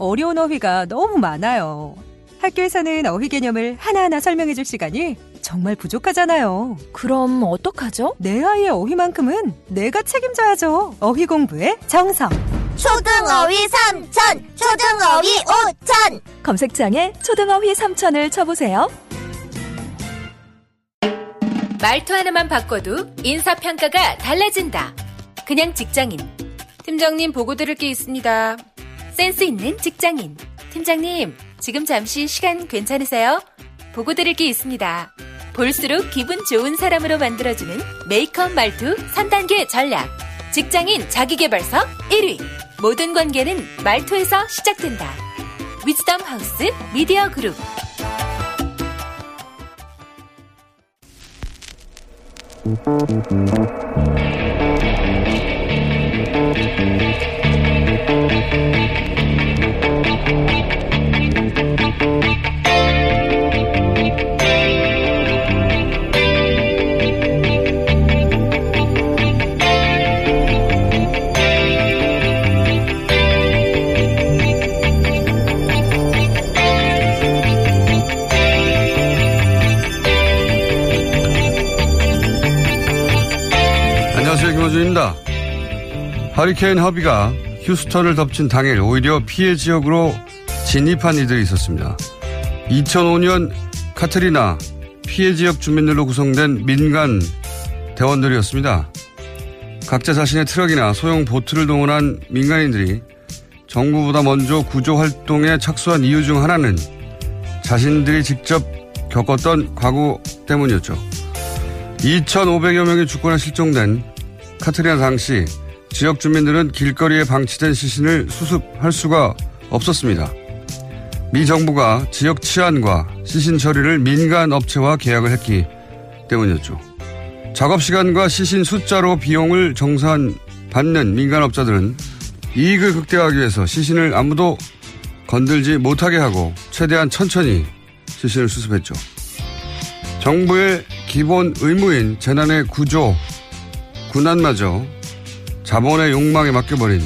어려운 어휘가 너무 많아요. 학교에서는 어휘 개념을 하나하나 설명해 줄 시간이 정말 부족하잖아요. 그럼 어떡하죠? 내 아이의 어휘만큼은 내가 책임져야죠. 어휘 공부의 정성. 초등어휘 삼천, 초등어휘 오천. 검색창에 초등어휘 3천을 쳐보세요. 말투 하나만 바꿔도 인사평가가 달라진다. 그냥 직장인. 팀장님 보고 드릴 게 있습니다. 센스 있는 직장인. 팀장님, 지금 잠시 시간 괜찮으세요? 보고 드릴 게 있습니다. 볼수록 기분 좋은 사람으로 만들어주는 메이크업 말투 3단계 전략. 직장인 자기개발서 1위. 모든 관계는 말투에서 시작된다. 위즈덤 하우스 미디어 그룹. 안녕하세요. 김어준입니다. 허리케인 허비가 휴스턴을 덮친 당일 오히려 피해 지역으로 진입한 이들이 있었습니다. 2005년 카트리나 피해 지역 주민들로 구성된 민간 대원들이었습니다. 각자 자신의 트럭이나 소형 보트를 동원한 민간인들이 정부보다 먼저 구조 활동에 착수한 이유 중 하나는 자신들이 직접 겪었던 과거 때문이었죠. 2,500여 명의 주권에 실종된 카트리나 당시 지역 주민들은 길거리에 방치된 시신을 수습할 수가 없었습니다. 미 정부가 지역 치안과 시신 처리를 민간 업체와 계약을 했기 때문이었죠. 작업 시간과 시신 숫자로 비용을 정산 받는 민간업자들은 이익을 극대화하기 위해서 시신을 아무도 건들지 못하게 하고 최대한 천천히 시신을 수습했죠. 정부의 기본 의무인 재난의 구조, 군안마저 자본의 욕망에 맡겨버린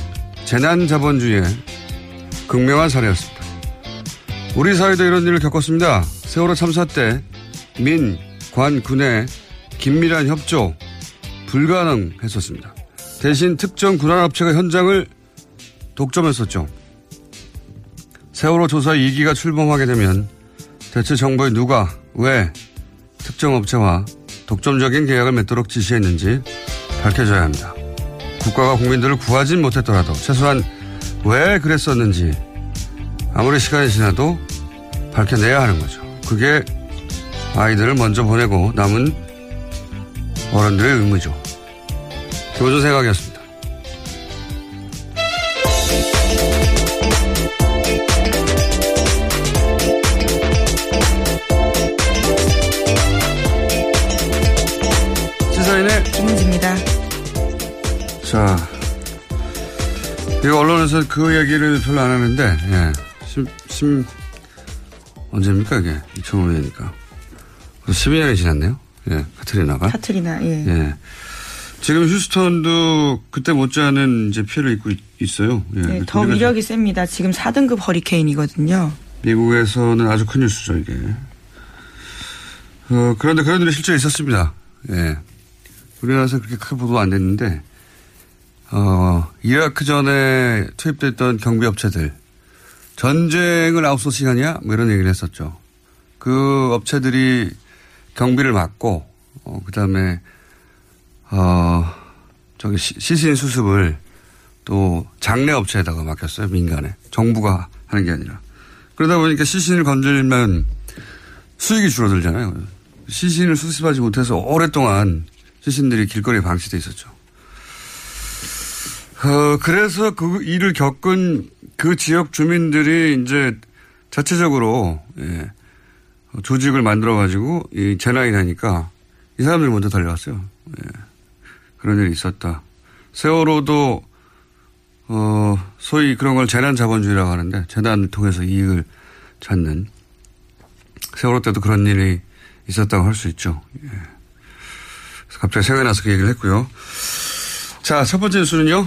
재난 자본주의의 극명한 사례였습니다. 우리 사회도 이런 일을 겪었습니다. 세월호 참사 때 민, 관, 군의 긴밀한 협조 불가능했었습니다. 대신 특정 군안업체가 현장을 독점했었죠. 세월호 조사 2기가 출범하게 되면 대체 정부에 누가 왜 특정 업체와 독점적인 계약을 맺도록 지시했는지 밝혀져야 합니다. 국가가 국민들을 구하진 못했더라도 최소한 왜 그랬었는지 아무리 시간이 지나도 밝혀내야 하는 거죠. 그게 아이들을 먼저 보내고 남은 어른들의 의무죠. 교조 생각이었습니다. 이거 언론에서 그 얘기를 별로 안 하는데, 예. 심, 심, 언제입니까, 이게? 2005년이니까. 12년이 지났네요. 예, 카트리나가. 카트리나, 예. 예. 지금 휴스턴도 그때 못지않은 이제 피해를 입고 있, 어요 예. 네, 더 위력이 셉니다. 지금 4등급 허리케인이거든요. 미국에서는 아주 큰 뉴스죠, 이게. 어, 그런데 그런 일이 실제 있었습니다. 예. 우리나라에서 그렇게 크게 보도 안 됐는데, 어, 이라크 전에 투입됐던 경비업체들, 전쟁을 아웃소싱 하냐? 뭐 이런 얘기를 했었죠. 그 업체들이 경비를 맡고, 어, 그 다음에, 어, 저기 시- 시신 수습을 또 장례 업체에다가 맡겼어요. 민간에. 정부가 하는 게 아니라. 그러다 보니까 시신을 건들면 수익이 줄어들잖아요. 시신을 수습하지 못해서 오랫동안 시신들이 길거리에 방치돼 있었죠. 어, 그래서 그 일을 겪은 그 지역 주민들이 이제 자체적으로, 예, 조직을 만들어가지고 이 재난이 나니까 이 사람들이 먼저 달려왔어요. 예, 그런 일이 있었다. 세월호도, 어, 소위 그런 걸 재난 자본주의라고 하는데 재난을 통해서 이익을 찾는 세월호 때도 그런 일이 있었다고 할 수 있죠. 예. 갑자기 생각이 나서 그 얘기를 했고요. 자, 첫 번째 뉴스는요.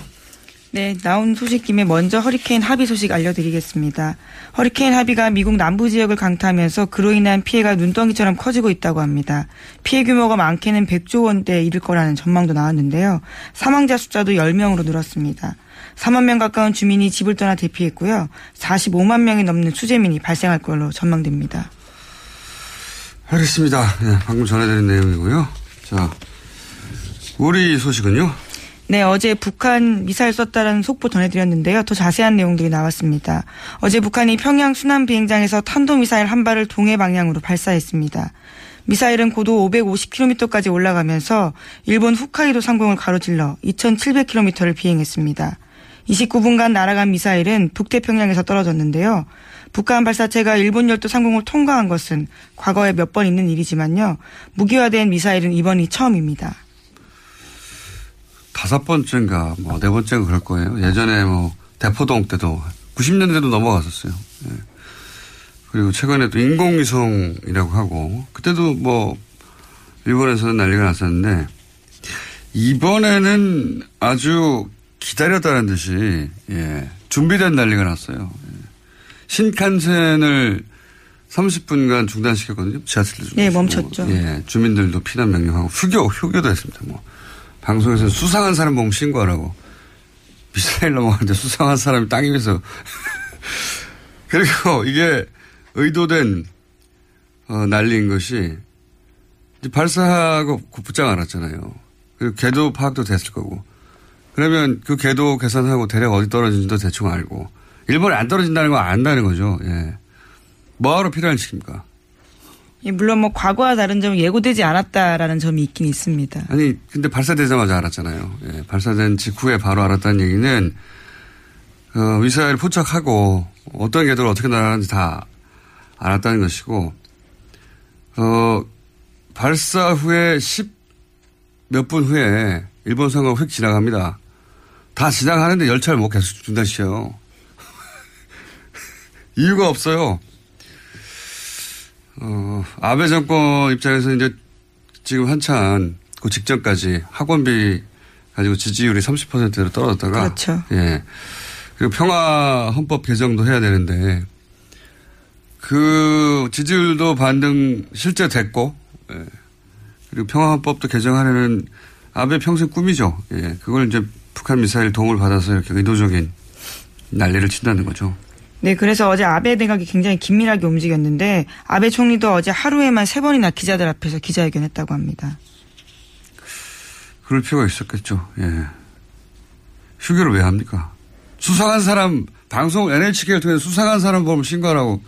네, 나온 소식 김에 먼저 허리케인 하비 소식 알려드리겠습니다. 허리케인 하비가 미국 남부 지역을 강타하면서 그로 인한 피해가 눈덩이처럼 커지고 있다고 합니다. 피해 규모가 많게는 100조 원대에 이를 거라는 전망도 나왔는데요. 사망자 숫자도 10명으로 늘었습니다. 4만 명 가까운 주민이 집을 떠나 대피했고요. 45만 명이 넘는 수재민이 발생할 걸로 전망됩니다. 알겠습니다. 예, 방금 전해드린 내용이고요. 자, 우리 소식은요. 네, 어제 북한 미사일 쐈다라는 속보 전해드렸는데요. 더 자세한 내용들이 나왔습니다. 어제 북한이 평양 순안 비행장에서 탄도미사일 한 발을 동해 방향으로 발사했습니다. 미사일은 고도 550km까지 올라가면서 일본 홋카이도 상공을 가로질러 2,700km를 비행했습니다. 29분간 날아간 미사일은 북태평양에서 떨어졌는데요. 북한 발사체가 일본 열도 상공을 통과한 것은 과거에 몇 번 있는 일이지만요. 무기화된 미사일은 이번이 처음입니다. 다섯 번째인가, 뭐, 네 번째가 그럴 거예요. 예전에 뭐, 대포동 때도, 90년대도 넘어갔었어요. 예. 그리고 최근에 또 인공위성이라고 하고, 그때도 뭐, 일본에서는 난리가 났었는데, 이번에는 아주 기다렸다는 듯이, 예, 준비된 난리가 났어요. 예. 신칸센을 30분간 중단시켰거든요. 지하철 중. 네, 멈췄죠. 예, 주민들도 피난 명령하고, 휴교, 휴교도 했습니다. 뭐. 방송에서 수상한 사람 보면 신고하라고. 미사일 넘어가는데 수상한 사람이 땅 위에서. 그리고 이게 의도된, 어, 난리인 것이, 발사하고 그 붙장 알았잖아요. 그리고 궤도 파악도 됐을 거고. 그러면 그 궤도 계산하고 대략 어디 떨어진지도 대충 알고. 일본에 안 떨어진다는 거 안다는 거죠. 예. 뭐하러 필요한 시킵니까? 예, 물론 뭐 과거와 다른 점은 예고되지 않았다라는 점이 있긴 있습니다. 아니, 근데 발사되자마자 알았잖아요. 예, 발사된 직후에 바로 알았다는 얘기는, 어, 미사일 포착하고 어떤 궤도를 어떻게 날아가는지 다 알았다는 것이고, 어, 발사 후에 10 몇 분 후에 일본 선거 휙 지나갑니다. 다 지나가는데 열차를 못 계속 중단시켜요. 이유가 없어요. 어, 아베 정권 입장에서 이제 지금 한참 그 직전까지 학원비 가지고 지지율이 30%로 떨어졌다가 그렇죠. 예. 그리고 평화 헌법 개정도 해야 되는데 그 지지율도 반등 실제 됐고 예. 그리고 평화 헌법도 개정하려는 아베 평생 꿈이죠. 예. 그걸 이제 북한 미사일 도움을 받아서 이렇게 의도적인 난리를 친다는 거죠. 네, 그래서 어제 아베 내각이 굉장히 긴밀하게 움직였는데 아베 총리도 어제 하루에만 세 번이나 기자들 앞에서 기자회견했다고 합니다. 그럴 필요가 있었겠죠. 예. 휴교를 왜 합니까? 수상한 사람, 방송 NHK를 통해 수상한 사람 보면 신고하라고.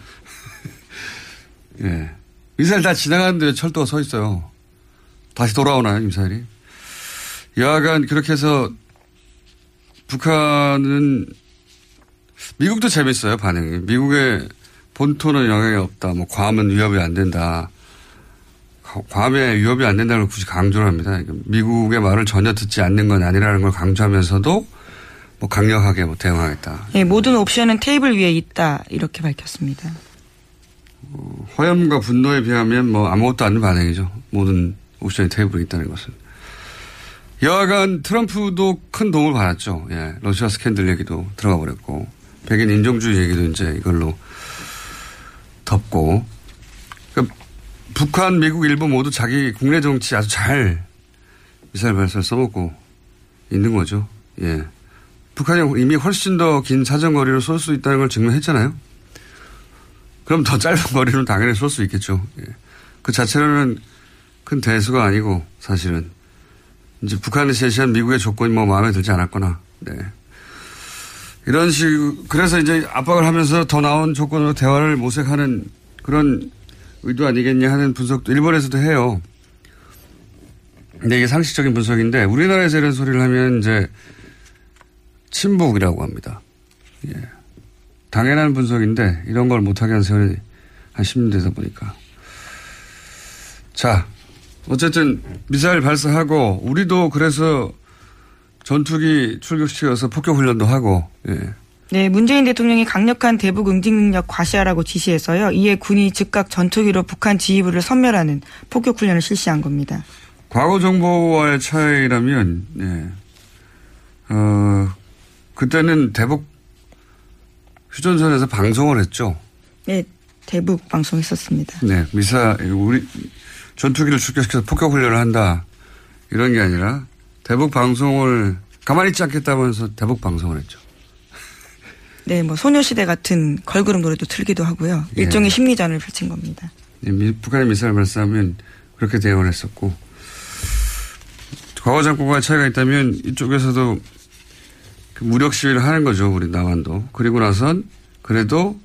예. 미사일 다 지나가는데 왜 철도가 서 있어요? 다시 돌아오나요, 미사일이? 여하간 그렇게 해서 북한은 미국도 재밌어요, 반응이. 미국의 본토는 영향이 없다. 뭐, 괌은 위협이 안 된다. 괌에 위협이 안 된다는 걸 굳이 강조를 합니다. 미국의 말을 전혀 듣지 않는 건 아니라는 걸 강조하면서도 뭐 강력하게 뭐 대응하겠다. 예, 모든 옵션은 테이블 위에 있다 이렇게 밝혔습니다. 화염과 분노에 비하면 뭐 아무것도 아닌 반응이죠. 모든 옵션이 테이블에 있다는 것은. 여하간 트럼프도 큰 도움을 받았죠. 예. 러시아 스캔들 얘기도 들어가 버렸고. 백인 인종주의 얘기도 이제 이걸로 덮고. 그러니까 북한, 미국, 일본 모두 자기 국내 정치 아주 잘 미사일 발사를 써먹고 있는 거죠. 예. 북한이 이미 훨씬 더 긴 사정거리로 쏠 수 있다는 걸 증명했잖아요. 그럼 더 짧은 거리는 당연히 쏠 수 있겠죠. 예. 그 자체로는 큰 대수가 아니고 사실은 이제 북한이 제시한 미국의 조건이 뭐 마음에 들지 않았거나 네. 이런 식 그래서 이제 압박을 하면서 더 나은 조건으로 대화를 모색하는 그런 의도 아니겠냐 하는 분석도 일본에서도 해요. 근데 이게 상식적인 분석인데 우리나라에서 이런 소리를 하면 이제 친북이라고 합니다. 예. 당연한 분석인데 이런 걸 못하게 한 세월이 한 10년 되다 보니까. 자, 어쨌든 미사일 발사하고 우리도 그래서 전투기 출격시켜서 폭격 훈련도 하고 예. 네, 문재인 대통령이 강력한 대북 응징 능력 과시하라고 지시해서요. 이에 군이 즉각 전투기로 북한 지휘부를 섬멸하는 폭격 훈련을 실시한 겁니다. 과거 정보와의 차이라면 예. 어, 그때는 대북 휴전선에서 방송을 했죠. 네, 대북 방송했었습니다. 네, 미사 우리 전투기를 출격시켜서 폭격 훈련을 한다 이런 게 아니라 대북 방송을 가만히 있지 않겠다면서 대북 방송을 했죠. 네, 뭐 소녀시대 같은 걸그룹 노래도 틀기도 하고요. 예. 일종의 심리전을 펼친 겁니다. 예, 미- 북한의 미사일 발사하면 그렇게 대응을 했었고 과거 정권과의 차이가 있다면 이쪽에서도 그 무력 시위를 하는 거죠 우리 남한도 그리고 나선 그래도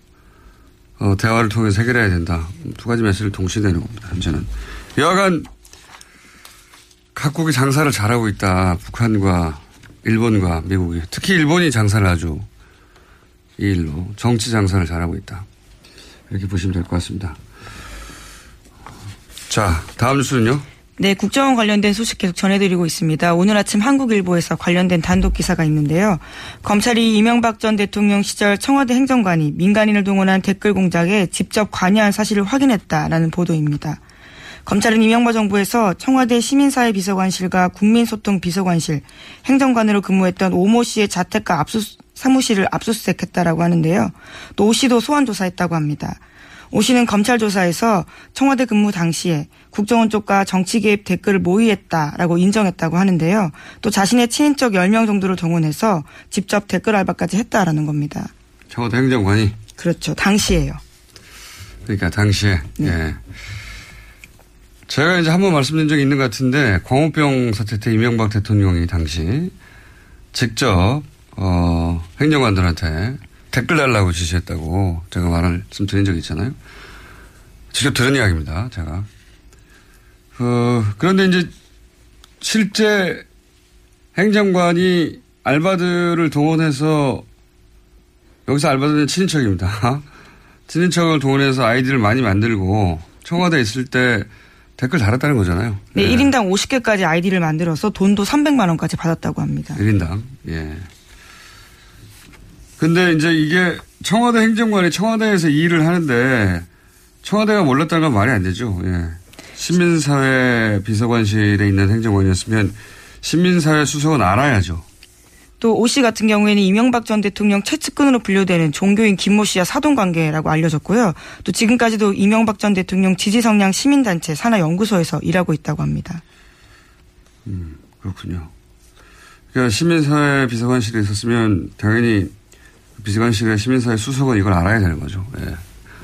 어, 대화를 통해서 해결해야 된다 두 가지 메시지를 동시에 내는 겁니다 현재는 여하간 각국이 장사를 잘하고 있다 북한과 일본과 미국이 특히 일본이 장사를 아주 이 일로 정치 장사를 잘하고 있다 이렇게 보시면 될 것 같습니다. 자, 다음 뉴스는요? 네, 국정원 관련된 소식 계속 전해드리고 있습니다. 오늘 아침 한국일보에서 관련된 단독 기사가 있는데요. 검찰이 이명박 전 대통령 시절 청와대 행정관이 민간인을 동원한 댓글 공작에 직접 관여한 사실을 확인했다라는 보도입니다. 검찰은 이명박 정부에서 청와대 시민사회 비서관실과 국민소통 비서관실, 행정관으로 근무했던 오모 씨의 자택과 압수, 사무실을 압수수색했다라고 하는데요. 또 오 씨도 소환 조사했다고 합니다. 오 씨는 검찰 조사에서 청와대 근무 당시에 국정원 쪽과 정치 개입 댓글을 모의했다라고 인정했다고 하는데요. 또 자신의 친인척 10명 정도를 동원해서 직접 댓글 알바까지 했다라는 겁니다. 청와대 행정관이. 그렇죠. 당시에요. 그러니까 당시에. 예. 제가 이제 한 번 말씀드린 적이 있는 것 같은데 광우병 사태 때 이명박 대통령이 당시 직접 어, 행정관들한테 댓글 달라고 지시했다고 제가 말씀 드린 적이 있잖아요. 직접 들은 이야기입니다. 제가. 어, 그런데 이제 실제 행정관이 알바들을 동원해서 여기서 알바들은 친인척입니다. 친인척을 동원해서 아이디를 많이 만들고 청와대에 있을 때 댓글 달았다는 거잖아요. 네, 1인당 50개까지 아이디를 만들어서 돈도 300만 원까지 받았다고 합니다. 1인당. 예. 근데 이제 이게 청와대 행정관이 청와대에서 이 일을 하는데 청와대가 몰랐다는 건 말이 안 되죠. 예. 시민사회 비서관실에 있는 행정관이었으면 시민사회 수석은 알아야죠. 또 오 씨 같은 경우에는 이명박 전 대통령 최측근으로 분류되는 종교인 김모 씨와 사돈 관계라고 알려졌고요. 또 지금까지도 이명박 전 대통령 지지 성향 시민단체 산하연구소에서 일하고 있다고 합니다. 음, 그렇군요. 그러니까 시민사회 비서관실에 있었으면 당연히 비서관실의 시민사회 수석은 이걸 알아야 되는 거죠. 예.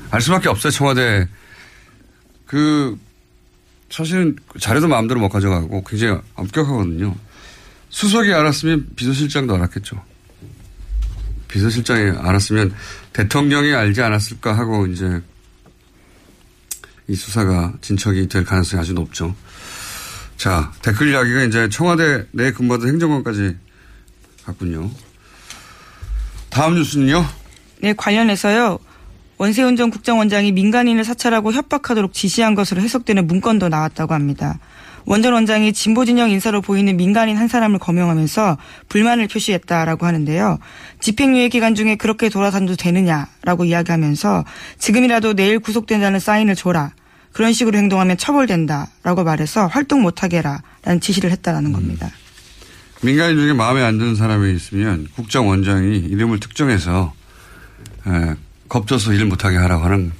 알 수밖에 없어요. 청와대 그 사실은 자료도 마음대로 못 가져가고 굉장히 엄격하거든요. 수석이 알았으면 비서실장도 알았겠죠. 비서실장이 알았으면 대통령이 알지 않았을까 하고 이제 이 수사가 진척이 될 가능성이 아주 높죠. 자, 댓글 이야기가 이제 청와대 내 근무하던 행정관까지 갔군요. 다음 뉴스는요? 네, 관련해서요. 원세훈 전 국정원장이 민간인을 사찰하고 협박하도록 지시한 것으로 해석되는 문건도 나왔다고 합니다. 원전 원장이 진보 진영 인사로 보이는 민간인 한 사람을 거명하면서 불만을 표시했다라고 하는데요. 집행유예 기간 중에 그렇게 돌아다녀도 되느냐라고 이야기하면서 지금이라도 내일 구속된다는 사인을 줘라. 그런 식으로 행동하면 처벌된다라고 말해서 활동 못하게 해라라는 지시를 했다라는 겁니다. 민간인 중에 마음에 안 드는 사람이 있으면 국정원장이 이름을 특정해서 에, 겁줘서 일 못하게 하라고 하는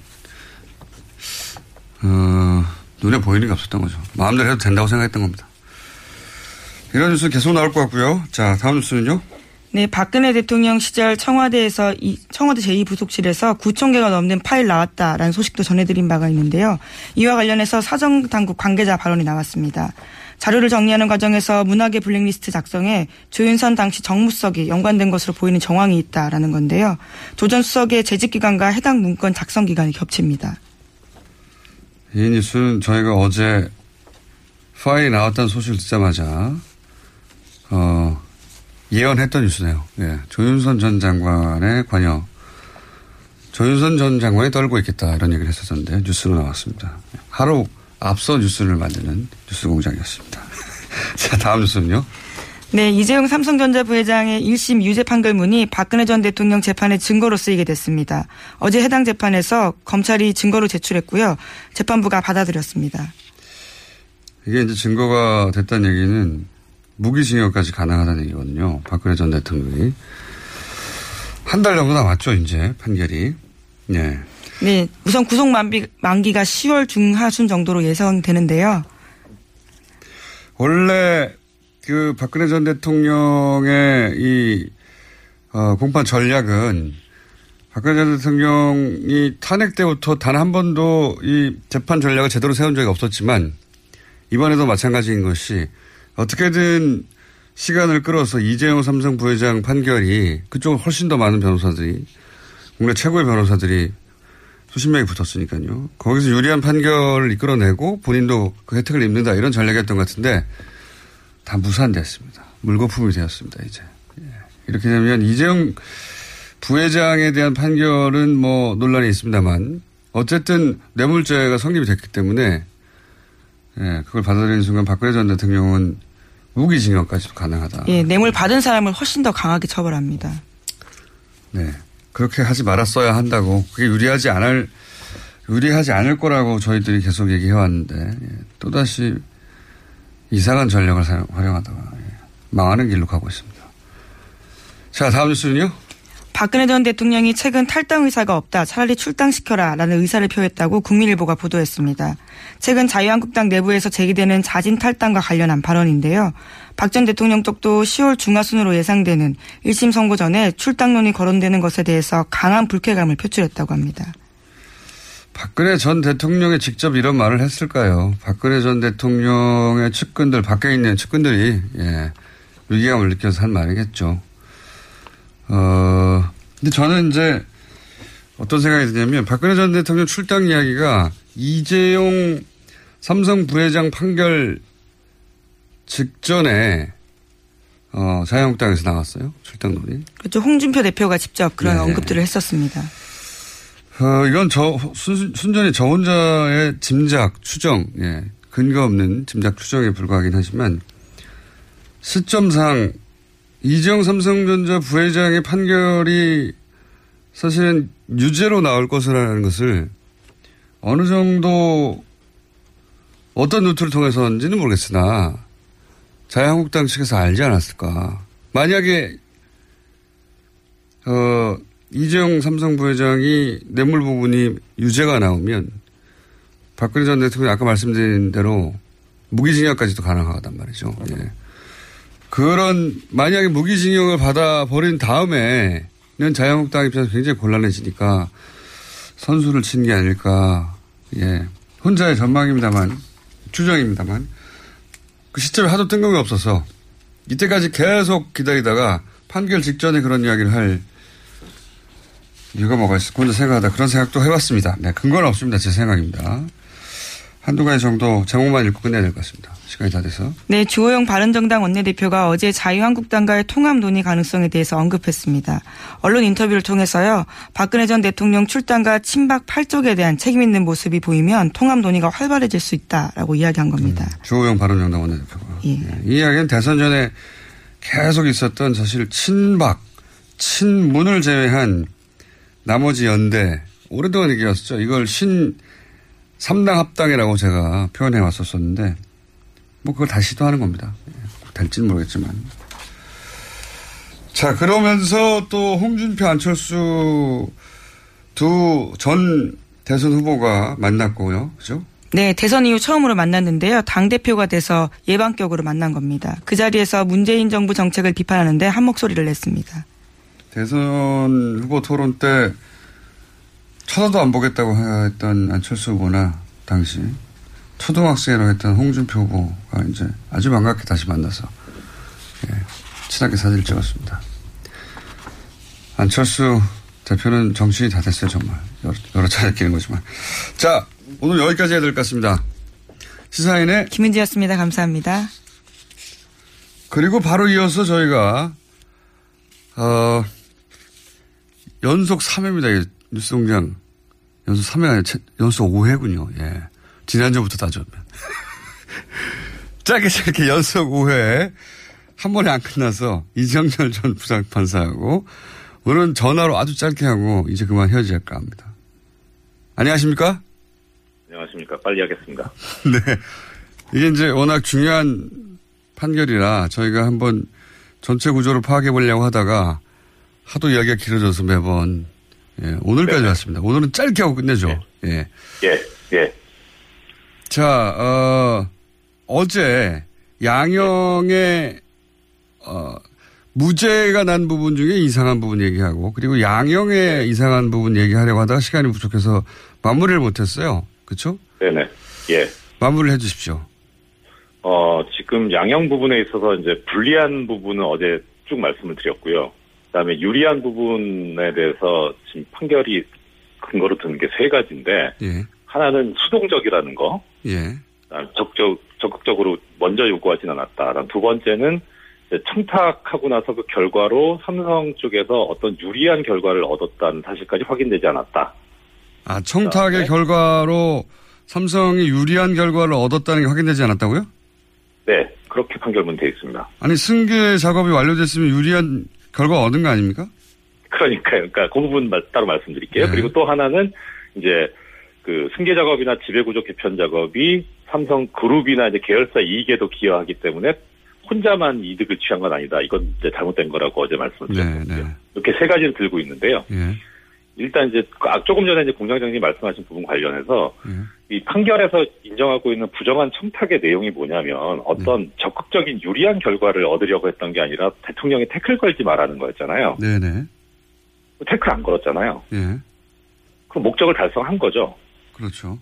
어, 눈에 보이는 게 없었던 거죠. 마음대로 해도 된다고 생각했던 겁니다. 이런 뉴스 계속 나올 것 같고요. 자, 다음 뉴스는요. 네, 박근혜 대통령 시절 청와대에서 이 청와대 제2부속실에서 9천 개가 넘는 파일 나왔다라는 소식도 전해드린 바가 있는데요. 이와 관련해서 사정당국 관계자 발언이 나왔습니다. 자료를 정리하는 과정에서 문학의 블랙리스트 작성에 조윤선 당시 정무수석이 연관된 것으로 보이는 정황이 있다라는 건데요. 조 전 수석의 재직 기간과 해당 문건 작성 기간이 겹칩니다. 이 뉴스는 저희가 어제 파일이 나왔다는 소식을 듣자마자 어, 예언했던 뉴스네요. 예. 조윤선 전 장관의 관여. 조윤선 전 장관이 떨고 있겠다 이런 얘기를 했었는데 뉴스로 나왔습니다. 하루 앞서 뉴스를 만드는 뉴스 공장이었습니다. 자 다음 뉴스는요. 네, 이재용 삼성전자 부회장의 1심 유죄 판결문이 박근혜 전 대통령 재판의 증거로 쓰이게 됐습니다. 어제 해당 재판에서 검찰이 증거로 제출했고요. 재판부가 받아들였습니다. 이게 이제 증거가 됐다는 얘기는 무기징역까지 가능하다는 얘기거든요. 박근혜 전 대통령이. 한 달 정도 남았죠, 이제 판결이. 네. 네, 우선 구속 만비, 만기가 10월 중하순 정도로 예상되는데요. 원래 그 박근혜 전 대통령의 이 어, 공판 전략은 박근혜 전 대통령이 탄핵 때부터 단 한 번도 이 재판 전략을 제대로 세운 적이 없었지만 이번에도 마찬가지인 것이 어떻게든 시간을 끌어서 이재용 삼성 부회장 판결이 그쪽은 훨씬 더 많은 변호사들이 국내 최고의 변호사들이 수십 명이 붙었으니까요. 거기서 유리한 판결을 이끌어내고 본인도 그 혜택을 입는다 이런 전략이었던 것 같은데 다 무산됐습니다. 물거품이 되었습니다. 이제 예. 이렇게 되면 이재용 부회장에 대한 판결은 뭐 논란이 있습니다만 어쨌든 뇌물죄가 성립이 됐기 때문에 예, 그걸 받아들이는 순간 박근혜 전 대통령은 무기징역까지도 가능하다. 예, 뇌물 받은 사람을 훨씬 더 강하게 처벌합니다. 네. 그렇게 하지 말았어야 한다고 그게 유리하지 않을 유리하지 않을 거라고 저희들이 계속 얘기해 왔는데 예, 또 다시 이상한 전략을 사용, 활용하다가 예, 망하는 길로 가고 있습니다. 자 다음 뉴스는요. 박근혜 전 대통령이 최근 탈당 의사가 없다. 차라리 출당시켜라. 라는 의사를 표했다고 국민일보가 보도했습니다. 최근 자유한국당 내부에서 제기되는 자진 탈당과 관련한 발언인데요. 박 전 대통령 쪽도 10월 중하순으로 예상되는 1심 선고 전에 출당론이 거론되는 것에 대해서 강한 불쾌감을 표출했다고 합니다. 박근혜 전 대통령이 직접 이런 말을 했을까요? 박근혜 전 대통령의 측근들, 밖에 있는 측근들이, 예, 위기감을 느껴서 한 말이겠죠. 어, 근데 저는 이제 어떤 생각이 드냐면 박근혜 전 대통령 출당 이야기가 이재용 삼성 부회장 판결 직전에 어, 자유한국당에서 나왔어요. 출당론이. 그렇죠. 홍준표 대표가 직접 그런 네. 언급들을 했었습니다. 어, 이건 저, 순, 순전히 저 혼자의 짐작, 추정, 예. 근거 없는 짐작, 추정에 불과하긴 하지만, 시점상, 이재용 삼성전자 부회장의 판결이 사실은 유죄로 나올 것이라는 것을 어느 정도 어떤 루트를 통해서인지는 모르겠으나 자유한국당 측에서 알지 않았을까. 만약에 어, 이재용 삼성 부회장이 뇌물 부분이 유죄가 나오면 박근혜 전 대통령이 아까 말씀드린 대로 무기징역까지도 가능하단 말이죠. 예. 그런 만약에 무기징역을 받아 버린 다음에는 자유한국당 입장에서 굉장히 곤란해지니까 선수를 친 게 아닐까. 예. 혼자의 전망입니다만 추정입니다만 그 시점에 하도 뜬금이 없어서 이때까지 계속 기다리다가 판결 직전에 그런 이야기를 할 이유가 뭐가 혼자 생각하다 그런 생각도 해봤습니다. 네, 근거는 없습니다. 제 생각입니다. 한두 가지 정도 제목만 읽고 끝내야 될 것 같습니다. 시간이 다 돼서. 네, 주호영 바른정당 원내대표가 어제 자유한국당과의 통합 논의 가능성에 대해서 언급했습니다. 언론 인터뷰를 통해서요, 박근혜 전 대통령 출당과 친박 8쪽에 대한 책임 있는 모습이 보이면 통합 논의가 활발해질 수 있다라고 이야기한 겁니다. 주호영 바른정당 원내대표가. 예. 예, 이 이야기는 대선 전에 계속 있었던 사실 친박, 친문을 제외한 나머지 연대, 오랫동안 얘기했었죠. 이걸 신 3당 합당이라고 제가 표현해 왔었었는데, 뭐 그걸 다시 시도하는 겁니다. 예, 될지는 모르겠지만. 자, 그러면서 또 홍준표, 안철수 두 전 대선 후보가 만났고요. 그죠? 네, 대선 이후 처음으로 만났는데요. 당대표가 돼서 예방격으로 만난 겁니다. 그 자리에서 문재인 정부 정책을 비판하는데 한 목소리를 냈습니다. 대선 후보 토론 때 쳐다도 안 보겠다고 했던 안철수 후보나 당시 초등학생이라고 했던 홍준표 후보가 이제 아주 반갑게 다시 만나서 예, 친하게 사진을 찍었습니다. 안철수 대표는 정신이 다 됐어요, 정말. 여러, 여러 차례 끼는 거지만. 자, 오늘 여기까지 해야 될 것 같습니다. 시사인의 김은지였습니다. 감사합니다. 그리고 바로 이어서 저희가 어, 연속 3회입니다. 뉴스공장 연속 3회가 아니라 연속 5회군요. 예. 지난주부터 따져면. 짧게 짧게 연속 5회 한 번에 안 끝나서 이정철 전 부장판사하고 오늘은 전화로 아주 짧게 하고 이제 그만 헤어질까 합니다. 안녕하십니까? 안녕하십니까. 빨리 하겠습니다. 네. 이게 이제 워낙 중요한 판결이라 저희가 한번 전체 구조를 파악해 보려고 하다가 하도 이야기가 길어져서 매번 예, 오늘까지 네. 왔습니다. 오늘은 짧게 하고 끝내죠. 예. 예, 예. 자, 어, 어제 양형의 어, 무죄가 난 부분 중에 이상한 부분 얘기하고 그리고 양형의 이상한 부분 얘기하려고 하다가 시간이 부족해서 마무리를 못했어요. 그렇죠? 네네. 예. 마무리를 해주십시오. 어, 지금 양형 부분에 있어서 이제 불리한 부분은 어제 쭉 말씀을 드렸고요. 그 다음에 유리한 부분에 대해서 지금 판결이 근거로 드는 게 세 가지인데, 예, 하나는 수동적이라는 거, 예, 그다음에 적극, 적극적으로 먼저 요구하진 않았다. 두 번째는 청탁하고 나서 그 결과로 삼성 쪽에서 어떤 유리한 결과를 얻었다는 사실까지 확인되지 않았다. 아, 청탁의 결과로 삼성이 유리한 결과를 얻었다는 게 확인되지 않았다고요? 네, 그렇게 판결문 돼 있습니다. 아니, 승계 작업이 완료됐으면 유리한 결과 얻은 거 아닙니까? 그러니까요. 그러니까 그 부분 말- 따로 말씀드릴게요. 네. 그리고 또 하나는 이제 그 승계 작업이나 지배 구조 개편 작업이 삼성 그룹이나 이제 계열사 이익에도 기여하기 때문에 혼자만 이득을 취한 건 아니다. 이건 이제 잘못된 거라고 어제 말씀을 네, 드렸거든요. 네. 이렇게 세 가지를 들고 있는데요. 예, 일단 이제 그 아, 조금 전에 이제 공장장님 말씀하신 부분 관련해서 예. 이 판결에서 인정하고 있는 부정한 청탁의 내용이 뭐냐면 어떤 네. 적극적인 유리한 결과를 얻으려고 했던 게 아니라 대통령이 태클 걸지 말라는 거였잖아요. 네네. 태클 안 걸었잖아요. 예, 그 목적을 달성한 거죠. 그렇죠.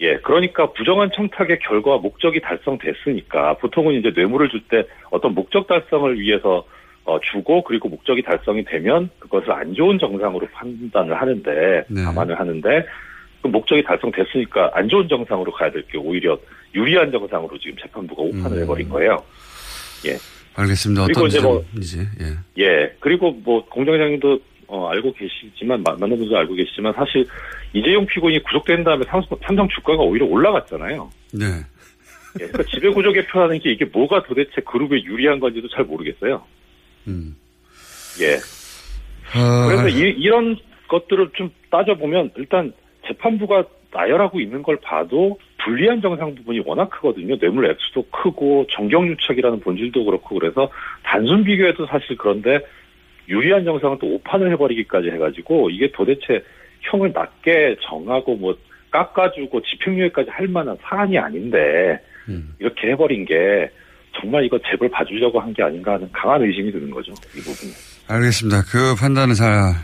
예, 그러니까 부정한 청탁의 결과 목적이 달성됐으니까 보통은 이제 뇌물을 줄 때 어떤 목적 달성을 위해서 어, 주고 그리고 목적이 달성이 되면 그것을 안 좋은 정상으로 판단을 하는데 네. 감안을 하는데 그 목적이 달성됐으니까 안 좋은 정상으로 가야 될 게 오히려 유리한 정상으로 지금 재판부가 오판을 음. 해버린 거예요. 예. 알겠습니다. 그리고 이제 뭐- 예. 예. 그리고 뭐 공장장님도 어, 알고 계시지만 마- 많은 분들 알고 계시지만 사실 이재용 피고인이 구속된 다음에 삼성, 삼성 주가가 오히려 올라갔잖아요. 네. 예, 그러니까 지배구조 개표라는 게 이게 뭐가 도대체 그룹에 유리한 건지도 잘 모르겠어요. 음. 예. 아, 그래서 이, 런 것들을 좀 따져보면 일단 재판부가 나열하고 있는 걸 봐도 불리한 정상 부분이 워낙 크거든요. 뇌물 액수도 크고 정경유착이라는 본질도 그렇고 그래서 단순 비교해도 사실 그런데 유리한 정상은 또 오판을 해버리기까지 해가지고 이게 도대체 형을 낮게 정하고 뭐 깎아주고 집행유예까지 할 만한 사안이 아닌데 음. 이렇게 해버린 게 정말 이거 재벌 봐주려고 한 게 아닌가 하는 강한 의심이 드는 거죠. 이 부분은. 알겠습니다. 그 판단은 잘,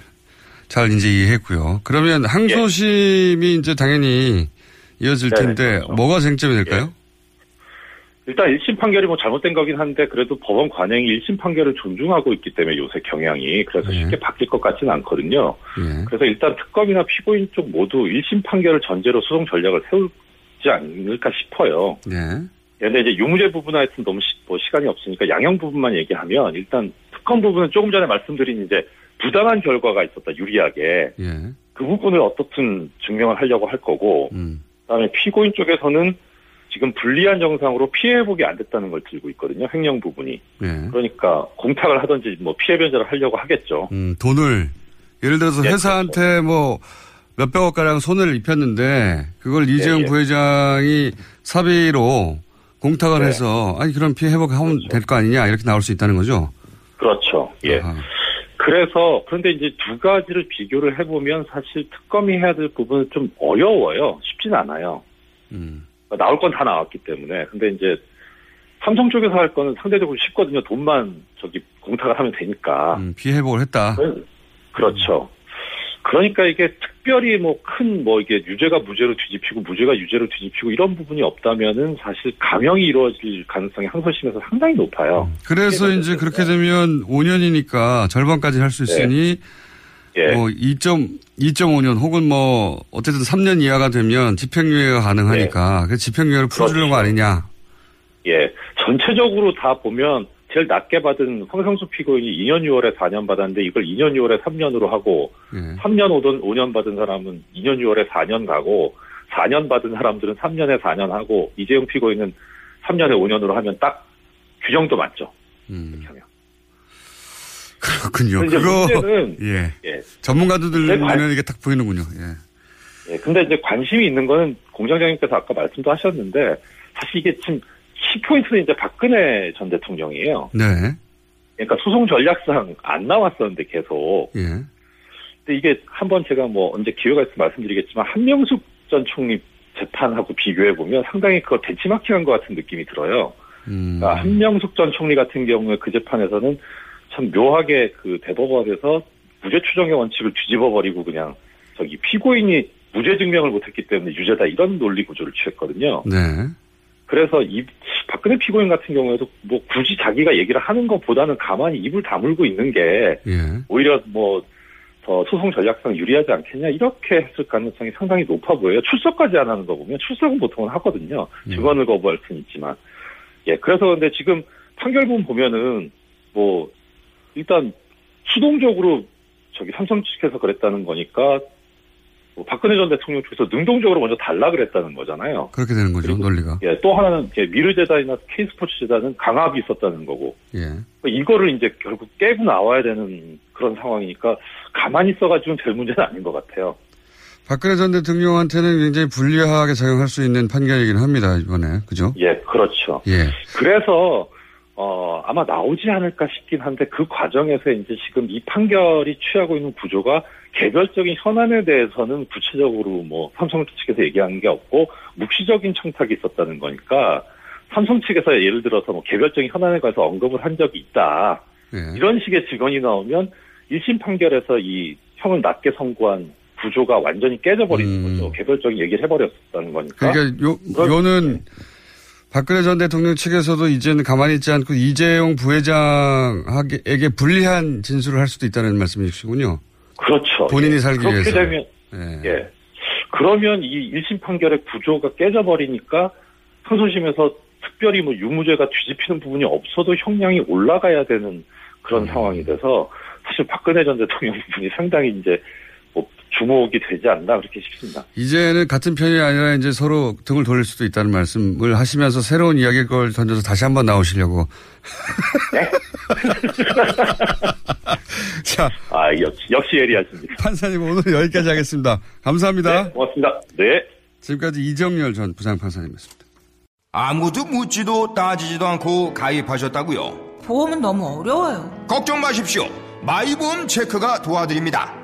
잘 이제 이해했고요. 그러면 항소심이 이제 당연히 이어질 네네, 텐데, 그렇죠. 뭐가 쟁점이 될까요? 일단 1심 판결이 뭐 잘못된 거긴 한데 그래도 법원 관행이 1심 판결을 존중하고 있기 때문에 요새 경향이 그래서 네. 쉽게 바뀔 것 같지는 않거든요. 예. 그래서 일단 특검이나 피고인 쪽 모두 1심 판결을 전제로 소송 전략을 세우지 않을까 싶어요. 네. 근데 이제 유무죄 부분 하여튼 너무 시, 뭐 시간이 없으니까 양형 부분만 얘기하면 일단 특검 부분은 조금 전에 말씀드린 이제 부당한 결과가 있었다 유리하게 예. 그 부분을 어떻든 증명을 하려고 할 거고 음. 그다음에 피고인 쪽에서는 지금 불리한 정상으로 피해 회복이 안 됐다는 걸 들고 있거든요. 횡령 부분이. 예. 그러니까 공탁을 하든지 뭐 피해 변제를 하려고 하겠죠. 음, 돈을, 예를 들어서 예, 회사한테 뭐, 몇백억 가량 손해를 입혔는데, 그걸 이재용 예. 부회장이 사비로 공탁을 네. 해서, 아니, 그럼 피해 회복하면 될거 아니냐, 이렇게 나올 수 있다는 거죠? 그렇죠. 예. 아하. 그래서 그런데 이제 두 가지를 비교를 해보면 사실 특검이 해야 될 부분은 좀 어려워요. 쉽진 않아요. 음. 그러니까 나올 건 다 나왔기 때문에. 근데 이제 삼성 쪽에서 할 거는 상대적으로 쉽거든요. 돈만 저기 공탁을 하면 되니까. 음, 피해 회복을 했다. 그렇죠. 그러니까 이게 특 별히 뭐큰뭐 이게 유죄가 무죄로 뒤집히고 무죄가 유죄로 뒤집히고 이런 부분이 없다면은 사실 감형이 이루어질 가능성이 항소심에서 상당히 높아요. 그래서 이제 그렇게 되면 5년이니까 절반까지 할 수 있으니 예. 뭐 2.2.5년 혹은 뭐 어쨌든 3년 이하가 되면 집행유예가 가능하니까 그 집행유예를 풀어주려는 거 아니냐. 예. 전체적으로 다 보면 제일 낮게 받은 황성수 피고인이 2년 6월에 4년 받았는데 이걸 2년 6월에 3년으로 하고 예. 3년 오던 5년 받은 사람은 2년 6월에 4년 가고 4년 받은 사람들은 3년에 4년 하고 이재용 피고인은 3년에 5년으로 하면 딱 규정도 맞죠. 음. 그렇군요. 그거 문제는 예. 예. 전문가들 근데 관- 눈에는 이게 딱 보이는군요. 예. 예, 근데 이제 관심이 있는 거는 공장장님께서 아까 말씀도 하셨는데 사실 이게 지금 키포인트는 이제 박근혜 전 대통령이에요. 네. 그러니까 소송 전략상 안 나왔었는데 계속. 예. 근데 이게 한 번 제가 뭐 언제 기회가 있으면 말씀드리겠지만 한명숙 전 총리 재판하고 비교해 보면 상당히 그거 벤치마킹한 것 같은 느낌이 들어요. 음. 그러니까 한명숙 전 총리 같은 경우에 그 재판에서는 참 묘하게 그 대법원에서 무죄 추정의 원칙을 뒤집어 버리고 그냥 저기 피고인이 무죄 증명을 못했기 때문에 유죄다 이런 논리 구조를 취했거든요. 네. 그래서 이 박근혜 피고인 같은 경우에도 뭐 굳이 자기가 얘기를 하는 것보다는 가만히 입을 다물고 있는 게 예. 오히려 뭐 더 소송 전략상 유리하지 않겠냐 이렇게 했을 가능성이 상당히 높아 보여요. 출석까지 안 하는 거 보면 출석은 보통은 하거든요. 증언을 거부할 수는 있지만 예 그래서 근데 지금 판결문 보면은 뭐 일단 수동적으로 저기 삼성 측에서 그랬다는 거니까 뭐 박근혜 전 대통령 쪽에서 능동적으로 먼저 달라 그랬다는 거잖아요. 그렇게 되는 거죠, 논리가. 예, 또 하나는 이제 미르재단이나 K스포츠 재단은 강압이 있었다는 거고 예. 이거를 이제 결국 깨고 나와야 되는 그런 상황이니까 가만히 있어가지고는 될 문제는 아닌 것 같아요. 박근혜 전 대통령한테는 굉장히 불리하게 작용할 수 있는 판결이긴 합니다, 이번에. 그죠? 예, 그렇죠. 예. 그래서 어 아마 나오지 않을까 싶긴 한데 그 과정에서 이제 지금 이 판결이 취하고 있는 구조가 개별적인 현안에 대해서는 구체적으로 뭐 삼성 측에서 얘기하는 게 없고 묵시적인 청탁이 있었다는 거니까 삼성 측에서 예를 들어서 뭐 개별적인 현안에 관해서 언급을 한 적이 있다. 예. 이런 식의 증언이 나오면 1심 판결에서 이 형을 낮게 선고한 구조가 완전히 깨져버리는 거죠. 개별적인 얘기를 해버렸다는 거니까. 음. 그러니까 요, 요는 박근혜 전 대통령 측에서도 이제는 가만히 있지 않고 이재용 부회장에게 불리한 진술을 할 수도 있다는 말씀이시군요. 그렇죠. 본인이 예. 살기 그렇게 위해서. 되면 예. 예. 그러면 이 1심 판결의 구조가 깨져버리니까 항소심에서 특별히 뭐 유무죄가 뒤집히는 부분이 없어도 형량이 올라가야 되는 그런 음. 상황이 돼서 사실 박근혜 전 대통령 부분이 상당히 이제 뭐 주목이 되지 않나 그렇게 싶습니다. 이제는 같은 편이 아니라 이제 서로 등을 돌릴 수도 있다는 말씀을 하시면서 새로운 이야기일 걸 던져서 다시 한번 나오시려고. 자. 아, 역시, 역시 예리하십니다. 판사님 오늘 여기까지 하겠습니다. 감사합니다. 네, 고맙습니다. 네. 지금까지 이정열 전 부장 판사님이었습니다. 아무도 묻지도 따지지도 않고 가입하셨다고요? 보험은 너무 어려워요. 걱정 마십시오. 마이보험 체크가 도와드립니다.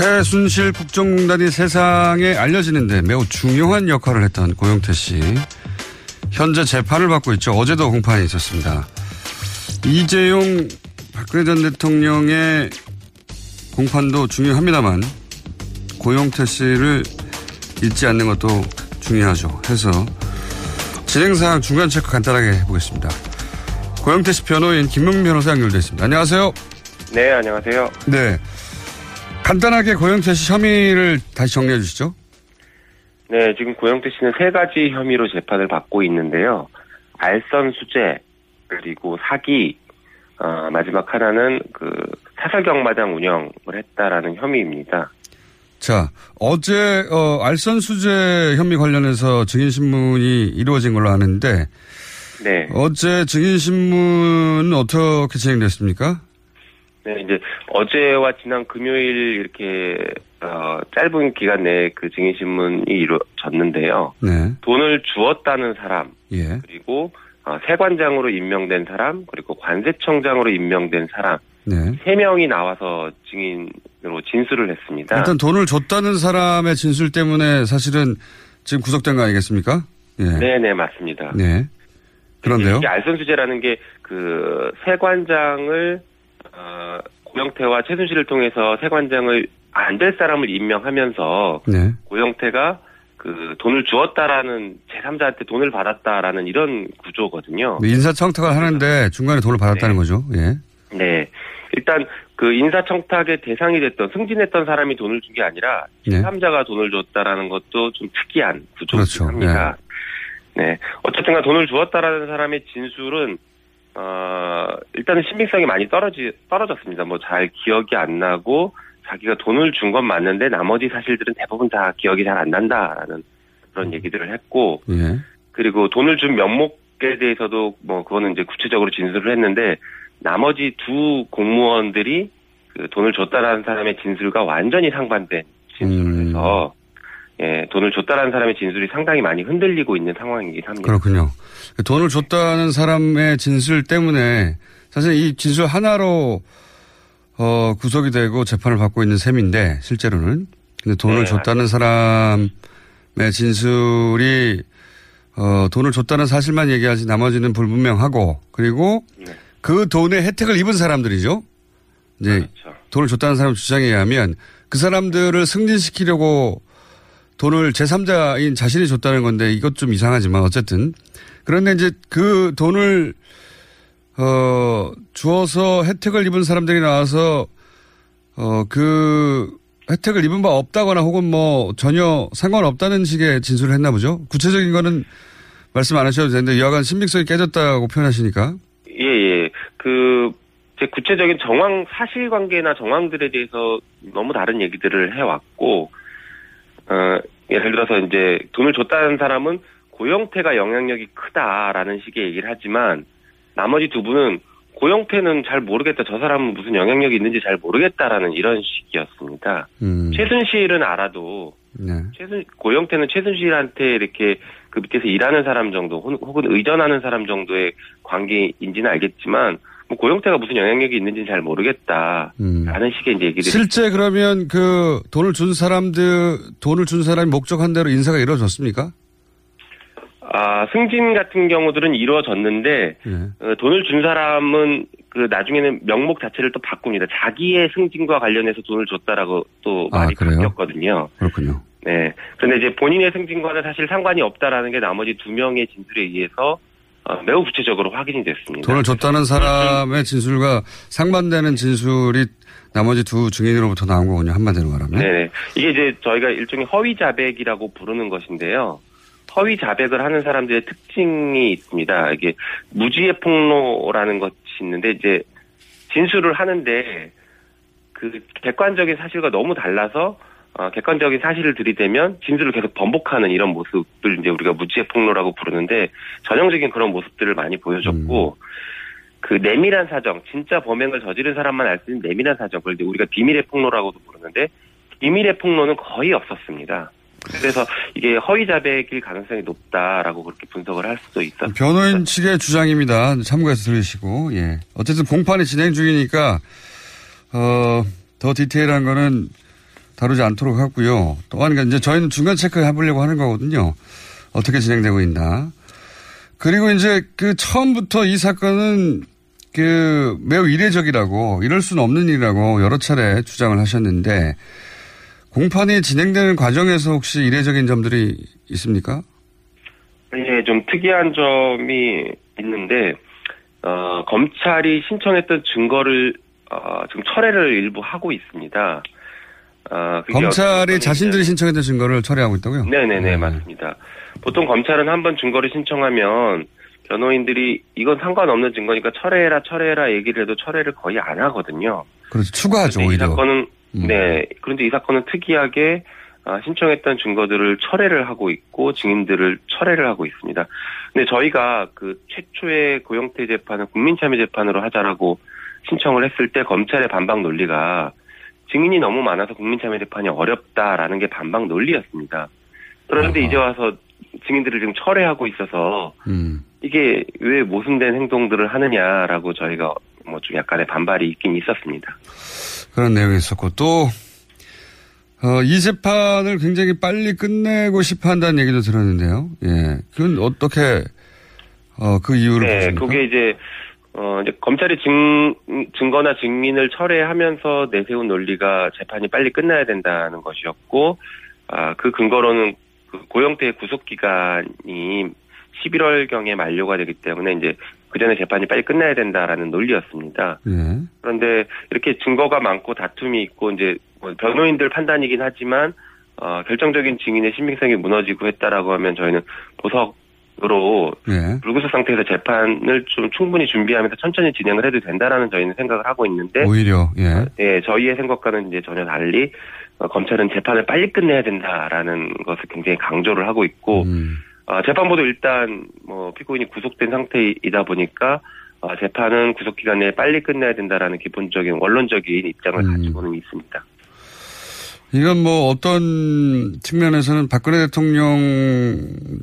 최순실 국정농단이 세상에 알려지는데 매우 중요한 역할을 했던 고영태 씨. 현재 재판을 받고 있죠. 어제도 공판이 있었습니다. 이재용 박근혜 전 대통령의 공판도 중요합니다만 고영태 씨를 잊지 않는 것도 중요하죠. 해서 진행사항 중간 체크 간단하게 해보겠습니다. 고영태 씨 변호인 김명민 변호사 연결되어 있습니다. 안녕하세요. 네, 안녕하세요. 네. 간단하게 고영태 씨 혐의를 다시 정리해 주시죠. 네, 지금 고영태 씨는 세 가지 혐의로 재판을 받고 있는데요. 알선 수재, 그리고 사기, 어, 마지막 하나는 그 사설 경마장 운영을 했다라는 혐의입니다. 자, 어제 어, 알선 수재 혐의 관련해서 증인 신문이 이루어진 걸로 아는데 네. 어제 증인 신문은 어떻게 진행됐습니까? 네, 이제 어제와 지난 금요일 이렇게 어, 짧은 기간 내에 그 증인 신문이 이루어졌는데요. 네. 돈을 주었다는 사람, 예. 그리고 어, 세관장으로 임명된 사람, 그리고 관세청장으로 임명된 사람 네. 세 명이 나와서 증인으로 진술을 했습니다. 일단 돈을 줬다는 사람의 진술 때문에 사실은 지금 구속된 거 아니겠습니까? 예. 네, 네, 맞습니다. 네. 그런데요. 이게 알선수재라는 게 그 세관장을 어, 고영태와 최순실을 통해서 세관장을 안 될 사람을 임명하면서 네. 고영태가 그 돈을 주었다라는 제3자한테 돈을 받았다라는 이런 구조거든요. 뭐 인사청탁을 하는데 중간에 돈을 받았다는 거죠. 예. 네. 일단 그 인사청탁의 대상이 됐던 승진했던 사람이 돈을 준 게 아니라 네. 제3자가 돈을 줬다라는 것도 좀 특이한 구조긴 그렇죠. 합니다. 네. 어쨌든간 돈을 주었다라는 사람의 진술은 어 일단은 신빙성이 많이 떨어지 떨어졌습니다. 뭐 잘 기억이 안 나고 자기가 돈을 준 건 맞는데 나머지 사실들은 대부분 다 기억이 잘 안 난다라는 그런 얘기들을 했고 예. 그리고 돈을 준 명목에 대해서도 뭐 그거는 이제 구체적으로 진술을 했는데 나머지 두 공무원들이 그 돈을 줬다라는 사람의 진술과 완전히 상반된 진술을 해서 예, 돈을 줬다라는 사람의 진술이 상당히 많이 흔들리고 있는 상황이긴 합니다. 그렇군요. 돈을 줬다는 사람의 진술 때문에 사실 이 진술 하나로 어, 구속이 되고 재판을 받고 있는 셈인데 실제로는 근데 돈을 네, 줬다는 사람의 진술이 어, 돈을 줬다는 사실만 얘기하지 나머지는 불분명하고 그리고 그 돈의 혜택을 입은 사람들이죠. 이제 돈을 줬다는 사람 주장에 의하면 그 사람들을 승진시키려고 돈을 제3자인 자신이 줬다는 건데 이것 좀 이상하지만 어쨌든 그런데 이제 그 돈을 어 주어서 혜택을 입은 사람들이 나와서 어 그 혜택을 입은 바 없다거나 혹은 뭐 전혀 상관없다는 식의 진술을 했나 보죠. 구체적인 거는 말씀 안 하셔도 되는데 여하간 신빙성이 깨졌다고 표현하시니까 예, 예. 그, 제 구체적인 정황, 사실관계나 정황들에 대해서 너무 다른 얘기들을 해왔고, 어, 예를 들어서 이제 돈을 줬다는 사람은 고영태가 영향력이 크다라는 식의 얘기를 하지만, 나머지 두 분은 고영태는 잘 모르겠다. 저 사람은 무슨 영향력이 있는지 잘 모르겠다라는 이런 식이었습니다. 음. 최순실은 알아도, 네. 최순, 고영태는 최순실한테 이렇게 그 밑에서 일하는 사람 정도 혹- 혹은 의전하는 사람 정도의 관계인지는 알겠지만 뭐 고영태가 무슨 영향력이 있는지는 잘 모르겠다. 라는 식의 이제 얘기를 음. 실제 그러면 그 돈을 준 사람들 돈을 준 사람이 목적한 대로 인사가 이루어졌습니까? 아, 승진 같은 경우들은 이루어졌는데 예. 어, 돈을 준 사람은 그 나중에는 명목 자체를 또 바꿉니다. 자기의 승진과 관련해서 돈을 줬다라고 또 아, 말이 그래요? 바뀌었거든요. 그렇군요. 네. 그런데 이제 본인의 승진과는 사실 상관이 없다라는 게 나머지 두 명의 진술에 의해서 어, 매우 구체적으로 확인이 됐습니다. 돈을 줬다는 사람의 진술과 상반되는 진술이 나머지 두 증인으로부터 나온 거군요. 한마디로 말하면. 네. 이게 이제 저희가 일종의 허위 자백이라고 부르는 것인데요. 허위 자백을 하는 사람들의 특징이 있습니다. 이게 무지의 폭로라는 것이 있는데 이제 진술을 하는데 그 객관적인 사실과 너무 달라서 어, 객관적인 사실을 들이대면 진술을 계속 번복하는 이런 모습을 이제 우리가 무지의 폭로라고 부르는데 전형적인 그런 모습들을 많이 보여줬고 그 내밀한 사정, 진짜 범행을 저지른 사람만 알 수 있는 내밀한 사정, 그걸 우리가 비밀의 폭로라고도 부르는데 비밀의 폭로는 거의 없었습니다. 그래서 이게 허위 자백일 가능성이 높다라고 그렇게 분석을 할 수도 있었습니다. 변호인 측의 주장입니다. 참고해서 들으시고, 예. 어쨌든 공판이 진행 중이니까, 어, 더 디테일한 거는 다루지 않도록 하고요. 또한 이제 저희는 중간 체크 해보려고 하는 거거든요. 어떻게 진행되고 있나. 그리고 이제 그 처음부터 이 사건은 그 매우 이례적이라고 이럴 수는 없는 일이라고 여러 차례 주장을 하셨는데 공판이 진행되는 과정에서 혹시 이례적인 점들이 있습니까? 예, 좀 특이한 점이 있는데 어, 검찰이 신청했던 증거를 어, 지금 철회를 일부 하고 있습니다. 어, 그게 검찰이 자신들이 신청했던 증거를 철회하고 있다고요? 네네 네 맞습니다. 보통 검찰은 한 번 증거를 신청하면 변호인들이 이건 상관없는 증거니까 철회해라 철회해라 얘기를 해도 철회를 거의 안 하거든요. 그렇죠. 추가하죠, 이 오히려. 사건은 음. 네 그런데 이 사건은 특이하게 아, 신청했던 증거들을 철회를 하고 있고 증인들을 철회를 하고 있습니다. 근데 저희가 그 최초의 고영태 재판을 국민참여 재판으로 하자라고 신청을 했을 때 검찰의 반박 논리가 증인이 너무 많아서 국민참여 재판이 어렵다라는 게 반박 논리였습니다. 그런데 이제 와서 증인들을 지금 철회하고 있어서 음. 이게 왜 모순된 행동들을 하느냐라고 저희가 뭐 좀 약간의 반발이 있긴 있었습니다. 그런 내용이 있었고 또 어, 이 재판을 굉장히 빨리 끝내고 싶어 한다는 얘기도 들었는데요. 예. 그건 어떻게 어, 그 이유를 네, 보십니까? 그게 이제 어 이제 검찰이 증 증거나 증민을 철회하면서 내세운 논리가 재판이 빨리 끝나야 된다는 것이었고 아 그 근거로는 그 고영태의 구속 기간이 11월 경에 만료가 되기 때문에 이제 그 전에 재판이 빨리 끝나야 된다라는 논리였습니다. 예. 그런데 이렇게 증거가 많고 다툼이 있고 이제 뭐 변호인들 판단이긴 하지만 어, 결정적인 증인의 신빙성이 무너지고 했다라고 하면 저희는 보석 으로 예. 불구속 상태에서 재판을 좀 충분히 준비하면서 천천히 진행을 해도 된다라는 저희는 생각을 하고 있는데 오히려 예. 예, 저희의 생각과는 이제 전혀 달리 어, 검찰은 재판을 빨리 끝내야 된다라는 것을 굉장히 강조를 하고 있고 음. 어, 재판부도 일단 뭐 피고인이 구속된 상태이다 보니까 어, 재판은 구속 기간 내에 빨리 끝내야 된다라는 기본적인 원론적인 입장을 음. 가지고는 있습니다. 이건 뭐 어떤 측면에서는 박근혜 대통령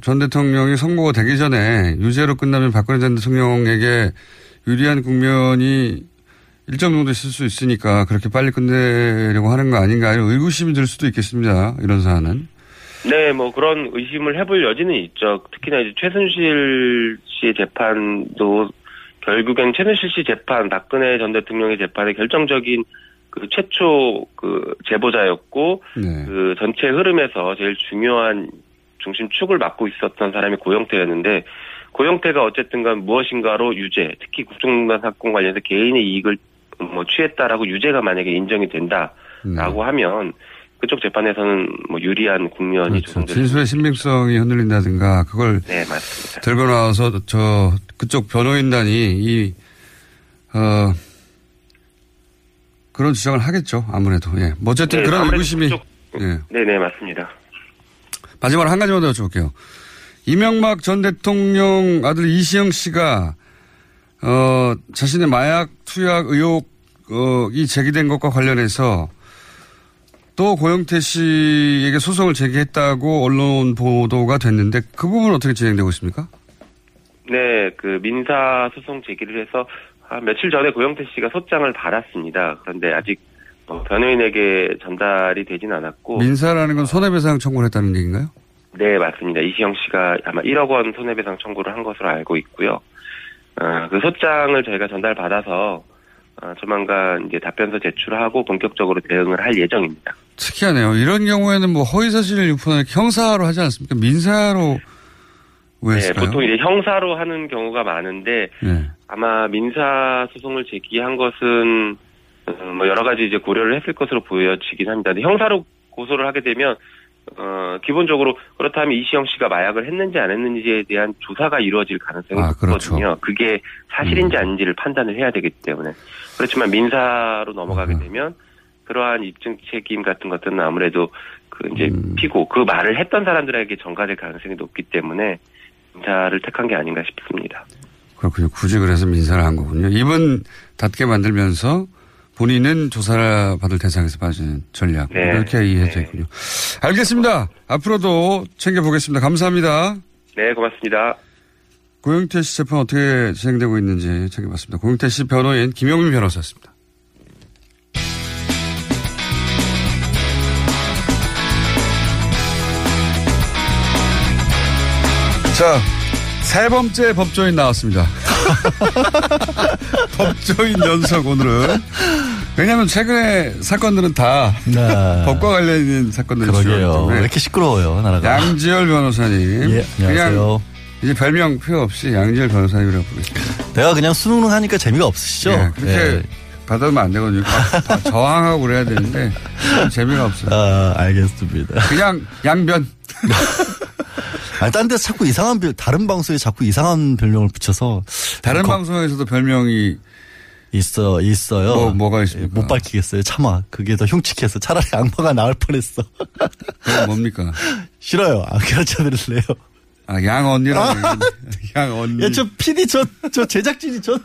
전 대통령이 선고가 되기 전에 유죄로 끝나면 박근혜 전 대통령에게 유리한 국면이 일정 정도 있을 수 있으니까 그렇게 빨리 끝내려고 하는 거 아닌가 이런 의구심이 들 수도 있겠습니다. 이런 사안은. 네, 뭐 그런 의심을 해볼 여지는 있죠. 특히나 이제 최순실 씨의 재판도 결국엔 최순실 씨 재판, 박근혜 전 대통령의 재판의 결정적인 그 최초 그 제보자였고 네. 그 전체 흐름에서 제일 중요한 중심축을 맡고 있었던 사람이 고영태였는데 고영태가 어쨌든간 무엇인가로 유죄, 특히 국정농단 사건 관련해서 개인의 이익을 뭐 취했다라고 유죄가 만약에 인정이 된다라고 네. 하면 그쪽 재판에서는 뭐 유리한 국면이 그렇죠. 조성될 진술의 신빙성이 흔들린다든가 그걸 네, 맞습니다. 들고 나와서 저 그쪽 변호인단이 이 어, 그런 주장을 하겠죠. 아무래도. 예. 뭐 어쨌든 네, 그런 의구심이 그쪽- 예. 네, 네, 맞습니다. 마지막으로 한 가지만 더 여쭤볼게요. 이명박 전 대통령 아들 이시영 씨가 어, 자신의 마약 투약 의혹이 제기된 것과 관련해서 또 고영태 씨에게 소송을 제기했다고 언론 보도가 됐는데 그 부분은 어떻게 진행되고 있습니까? 네, 그 민사 소송 제기를 해서 한 며칠 전에 고영태 씨가 소장을 받았습니다. 그런데 아직 어, 변호인에게 전달이 되진 않았고 민사라는 건 손해배상 청구를 했다는 얘기인가요? 네, 맞습니다. 이시영 씨가 아마 1억 원 손해배상 청구를 한 것으로 알고 있고요. 어, 그 소장을 저희가 전달받아서 어, 조만간 이제 답변서 제출하고 본격적으로 대응을 할 예정입니다. 특이하네요. 이런 경우에는 뭐 허위사실을 유포하는 형사로 하지 않습니까? 민사로 왜 네? 보통 이제 형사로 하는 경우가 많은데 네. 아마 민사 소송을 제기한 것은 어, 뭐 여러 가지 이제 고려를 했을 것으로 보여지긴 합니다. 근데 형사로 고소를 하게 되면 어 기본적으로 그렇다면 이시영 씨가 마약을 했는지 안 했는지에 대한 조사가 이루어질 가능성이 아, 그렇죠. 높거든요. 그게 사실인지 아닌지를 판단을 해야 되기 때문에 그렇지만 민사로 넘어가게 음. 되면 그러한 입증 책임 같은 것들은 아무래도 그 이제 음. 피고 그 말을 했던 사람들에게 전가될 가능성이 높기 때문에 민사를 택한 게 아닌가 싶습니다. 그렇군요. 굳이 그래서 민사를 한 거군요. 입은 닫게 만들면서 본인은 조사받을 대상에서 빠지는 전략. 네. 이렇게 이해되어 있군요. 알겠습니다. 앞으로도 챙겨보겠습니다. 감사합니다. 네, 고맙습니다. 고영태 씨 재판 어떻게 진행되고 있는지 챙겨봤습니다. 고영태 씨 변호인 김영민 변호사였습니다. 자, 세 번째 법조인 나왔습니다. 법조인 연석 오늘은. 왜냐하면 최근에 사건들은 다 법과 관련 있는 사건들이 네. 주요 왜 이렇게 시끄러워요, 나라가. 양지열 변호사님. 예, 안녕하세요. 이제 별명 필요 없이 양지열 변호사님이라고 부르겠습니다. 내가 그냥 수능 하니까 재미가 없으시죠? 예, 그렇게 예. 받아두면 안 되거든요. 다- 다 저항하고 그래야 되는데 재미가 없어요. 아, 알겠습니다. 그냥 양변. 아니, 딴 데서 자꾸 이상한 별, 다른 방송에 자꾸 이상한 별명을 붙여서. 다른 거- 방송에서도 별명이 있어, 있어요. 뭐, 뭐가 있습니까? 못 밝히겠어요. 차마. 그게 더 흉측해서 차라리 악마가 나을 뻔했어. 그건 뭡니까? 싫어요. 안 가르쳐 드릴래요. 아, 양 언니라고. 양 언니. 예, 저 PD, 저, 저 제작진이 저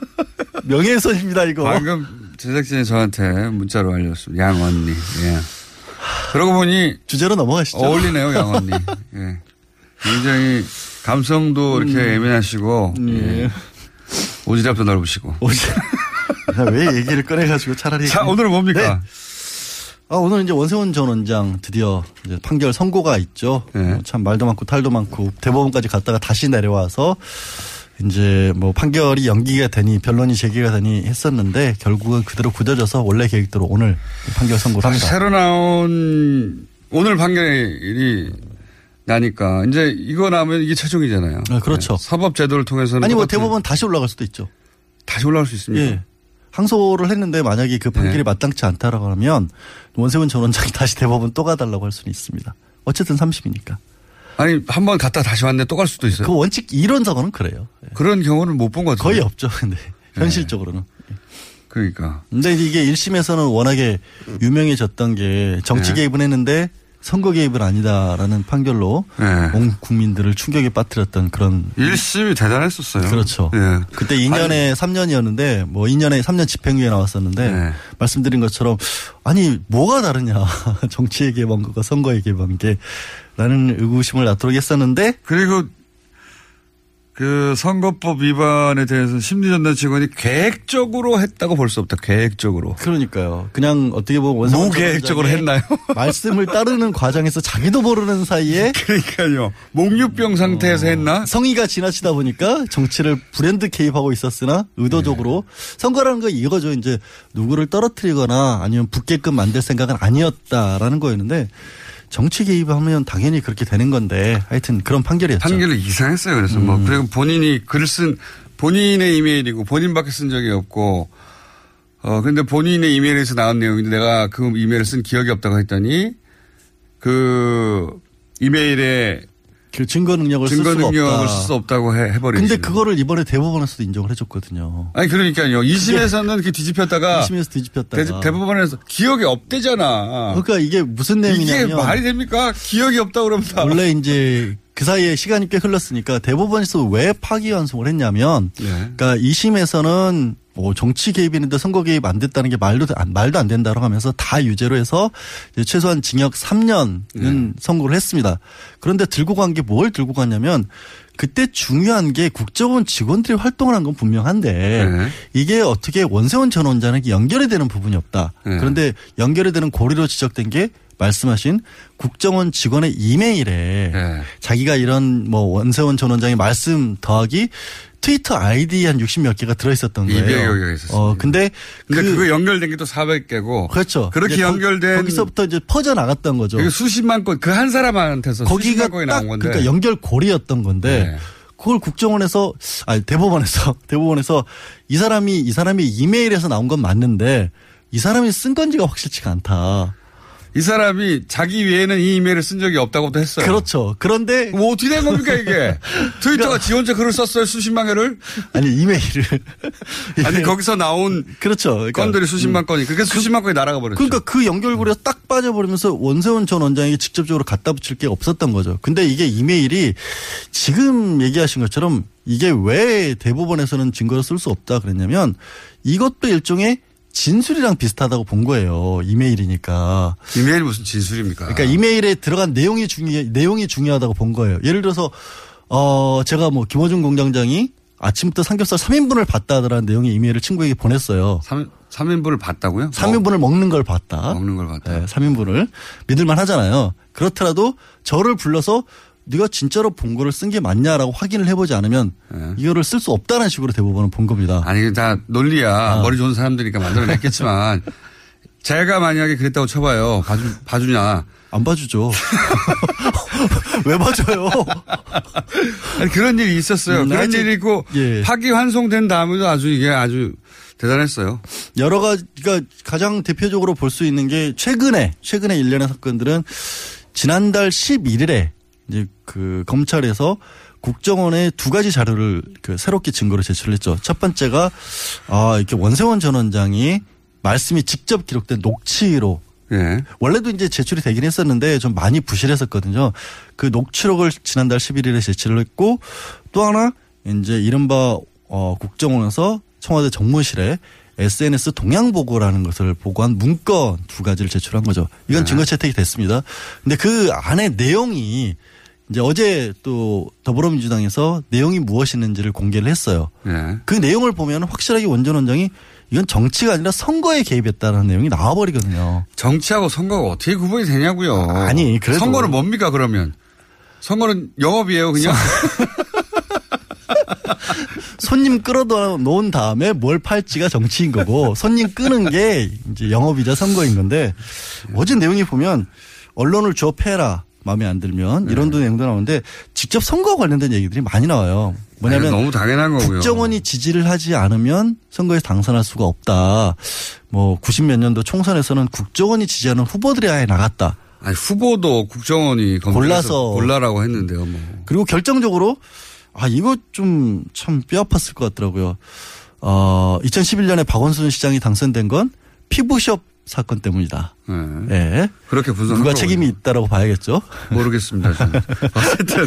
명예훼손입니다, 이거. 방금 제작진이 저한테 문자로 알렸습니다. 양 언니. 예. 그러고 보니 주제로 넘어가시죠. 어울리네요, 양 언니. 예. 굉장히 감성도 이렇게 음. 예민하시고 예. 오지랖도 넓으시고. 왜 얘기를 꺼내가지고 차라리. 자, 오늘은 뭡니까? 네. 아, 오늘 이제 원세훈 전 원장 드디어 판결 선고가 있죠. 네. 어, 참 말도 많고 탈도 많고 대법원까지 갔다가 다시 내려와서 이제 뭐 판결이 연기가 되니 변론이 제기가 되니 했었는데 결국은 그대로 굳어져서 원래 계획대로 오늘 판결 선고를 합니다. 새로 나온 오늘 판결이 나니까 이제 이거 나면 이게 최종이잖아요. 아, 그렇죠. 네. 사법 제도를 통해서는 아니 뭐 대법원 다시 올라갈 수도 있죠. 다시 올라갈 수 있습니까? 예. 항소를 했는데 만약에 그 판결이 네. 마땅치 않다라고 하면 원세훈 전 원장이 다시 대법원 또 가달라고 할 수는 있습니다. 어쨌든 30이니까. 아니 한 번 갔다 다시 왔는데 또 갈 수도 있어요. 그 원칙 이론적으로는 그래요. 그런 경우는 못 본 것 같아요. 거의 없죠. 근데 현실적으로는. 그러니까. 근데 이게 1심에서는 워낙에 유명해졌던 게 정치 네. 개입은 했는데 선거 개입은 아니다라는 판결로 네. 온 국민들을 충격에 빠뜨렸던 그런 1심이 대단했었어요. 그렇죠. 예. 그때 2년에 3년이었는데 뭐 2년에 3년 집행유예 나왔었는데 네. 말씀드린 것처럼 아니 뭐가 다르냐 정치의 개방과 선거의 개방게 라는 의구심을 낳도록 했었는데 그리고 그 선거법 위반에 대해서 심리전단 직원이 계획적으로 했다고 볼 수 없다. 계획적으로. 그러니까요. 그냥 어떻게 보면 원성훈 무계획적으로 전 했나요? 말씀을 따르는 과정에서 자기도 모르는 사이에 그러니까요. 목류병 상태에서 했나? 성의가 지나치다 보니까 정치를 불현듯 개입하고 있었으나 의도적으로 네. 선거라는 거 이거죠. 이제 누구를 떨어뜨리거나 아니면 붙게끔 만들 생각은 아니었다라는 거였는데 정치 개입하면 당연히 그렇게 되는 건데 하여튼 그런 판결이었죠. 판결이 이상했어요. 그래서 뭐 음. 그리고 본인이 글을 쓴 본인의 이메일이고 본인밖에 쓴 적이 없고 어 근데 본인의 이메일에서 나온 내용인데 내가 그 이메일을 쓴 기억이 없다고 했더니 그 이메일에 그 증거 능력을 쓸 증거 수가 능력을 없다. 쓸수 없다고 해, 해버리지. 근데 그거를 이번에 대법원에서도 인정을 해줬거든요. 아니 그러니까요. 2심에서는 이렇게 뒤집혔다가 2심에서 뒤집혔다가 대, 법원에서 기억이 없대잖아. 그러니까 이게 무슨 내용이냐면 이게 말이 됩니까? 기억이 없다고 그러면 다. 원래 이제 그 사이에 시간이 꽤 흘렀으니까 대법원에서 왜 파기환송을 했냐면 네. 그러니까 2심에서는 뭐 정치 개입이는데 선거 개입 안 됐다는 게 말도 안, 말도 안 된다고 하면서 다 유죄로 해서 최소한 징역 3년은 네. 선고를 했습니다. 그런데 들고 간 게 뭘 들고 갔냐면 그때 중요한 게 국정원 직원들이 활동을 한 건 분명한데 네. 이게 어떻게 원세훈 전 원장에게 연결이 되는 부분이 없다. 네. 그런데 연결이 되는 고리로 지적된 게 말씀하신 국정원 직원의 이메일에 네. 자기가 이런 뭐 원세훈 전 원장의 말씀 더하기 트위터 아이디 한 60몇 개가 들어있었던 거예요. 200여 개가 있었어요. 어, 근데 근데 그- 그, 거 연결된 게 또 400개고. 그렇죠. 그렇게 연결된 거기서부터 이제 퍼져 나갔던 거죠. 수십만 건, 그 한 사람한테서 거기가 수십만 건이 딱 나온 건데. 그러니까 연결 고리였던 건데 네. 그걸 국정원에서 아니 대법원에서 대법원에서 이 사람이 이 사람이 이메일에서 나온 건 맞는데 이 사람이 쓴 건지가 확실치가 않다. 이 사람이 자기 외에는 이 이메일을 쓴 적이 없다고도 했어요. 그렇죠. 그런데 뭐 어떻게 된 겁니까 이게? 트위터가 지 혼자 글을 썼어요 수십만 개를? 아니 이메일을 아니 거기서 나온 그렇죠. 그러니까 건들이 수십만 건이 그게 수십만 건이 날아가 버렸죠. 그러니까 그 연결고리가 딱 빠져버리면서 원세훈 전 원장에게 직접적으로 갖다 붙일 게 없었던 거죠. 근데 이게 이메일이 지금 얘기하신 것처럼 이게 왜 대법원에서는 증거를 쓸 수 없다 그랬냐면 이것도 일종의 진술이랑 비슷하다고 본 거예요. 이메일이니까. 이메일 무슨 진술입니까? 그러니까 이메일에 들어간 내용이 중요 내용이 중요하다고 본 거예요. 예를 들어서 어 제가 뭐 김호중 공장장이 아침부터 삼겹살 3인분을 봤다 하더라는 내용의 이메일을 친구에게 보냈어요. 3, 3인분을 봤다고요? 3인분을 먹는 걸 봤다. 먹는 걸 봤다. 네, 3인분을 믿을 만 하잖아요. 그렇더라도 저를 불러서 네가 진짜로 본 거를 쓴 게 맞냐라고 확인을 해보지 않으면 이거를 쓸 수 없다는 식으로 대부분은 본 겁니다. 아니 다 논리야. 머리 좋은 사람들이니까 만들어냈겠지만 제가 만약에 그랬다고 쳐봐요. 봐주, 봐주냐. 안 봐주죠. 왜 봐줘요? 아니, 그런 일이 있었어요. 음, 그런 아직- 일이 있고 예. 파기환송된 다음에도 아주 이게 아주 대단했어요. 여러 가지가 가장 대표적으로 볼 수 있는 게 최근에 최근에 일련의 사건들은 지난달 11일에 이제 그 검찰에서 국정원에 두 가지 자료를 그 새롭게 증거로 제출했죠. 첫 번째가 아 이렇게 원세원 전 원장이 말씀이 직접 기록된 녹취로 예. 원래도 이제 제출이 되긴 했었는데 좀 많이 부실했었거든요. 그 녹취록을 지난달 11일에 제출을 했고 또 하나 이제 이른바 어 국정원에서 청와대 정무실에 SNS 동향 보고라는 것을 보고한 문건 두 가지를 제출한 거죠. 이건 네. 증거 채택이 됐습니다. 근데 그 안에 내용이 이제 어제 또 더불어민주당에서 내용이 무엇이었는지를 공개를 했어요. 예. 그 내용을 보면 확실하게 원전 원장이 이건 정치가 아니라 선거에 개입했다는 내용이 나와버리거든요. 정치하고 선거가 어떻게 구분이 되냐고요. 아니, 그래도- 선거는 뭡니까 그러면? 선거는 영업이에요 그냥. 손님 끌어다 놓은 다음에 뭘 팔지가 정치인 거고 손님 끄는 게 이제 영업이자 선거인 건데 어제 내용이 보면 언론을 줘 패라 마음에 안 들면 이런 네. 내용도 나오는데 직접 선거와 관련된 얘기들이 많이 나와요. 뭐냐면 아니, 너무 당연한 거고요. 국정원이 지지를 하지 않으면 선거에서 당선할 수가 없다. 뭐 90몇 년도 총선에서는 국정원이 지지하는 후보들이 아예 나갔다. 아니 후보도 국정원이 골라서 골라라고 했는데요. 뭐. 그리고 결정적으로 아 이거 좀 참 뼈 아팠을 것 같더라고요. 어 2011년에 박원순 시장이 당선된 건 피부숍 사건 때문이다. 네. 예. 그렇게 분석한 누가. 책임이 있다라고 봐야겠죠. 모르겠습니다. 저는. 어쨌든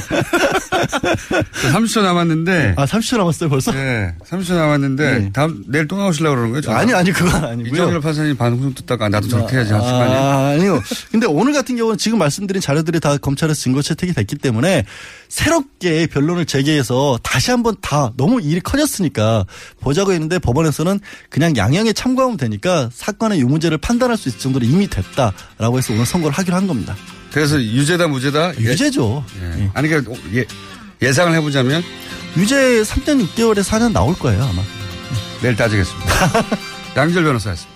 30초 남았는데. 아 30초 남았어요 벌써? 네, 30초 남았는데 네. 다음 내일 또 나오시려고 그러는 거예요? 아니 아니 그건 아니고요. 이정열 판사님 방송 듣다가 나도 저렇게 해야지 거 아니에요? 아, 아니요. 근데 오늘 같은 경우는 지금 말씀드린 자료들이 다 검찰에서 증거 채택이 됐기 때문에 새롭게 변론을 제기해서 다시 한번 다 너무 일이 커졌으니까 보자고 했는데 법원에서는 그냥 양형에 참고하면 되니까 사건의 유무죄를 판단할 수 있을 정도로 이미 됐다라고 해서 오늘 선고를 하기로 한 겁니다. 그래서 유죄다 무죄다? 유죄죠. 예. 아니 그러니까 예, 예상을 해보자면 유죄 3년 6개월에 4년 나올 거예요 아마. 내일 따지겠습니다. 양절 변호사였습니다.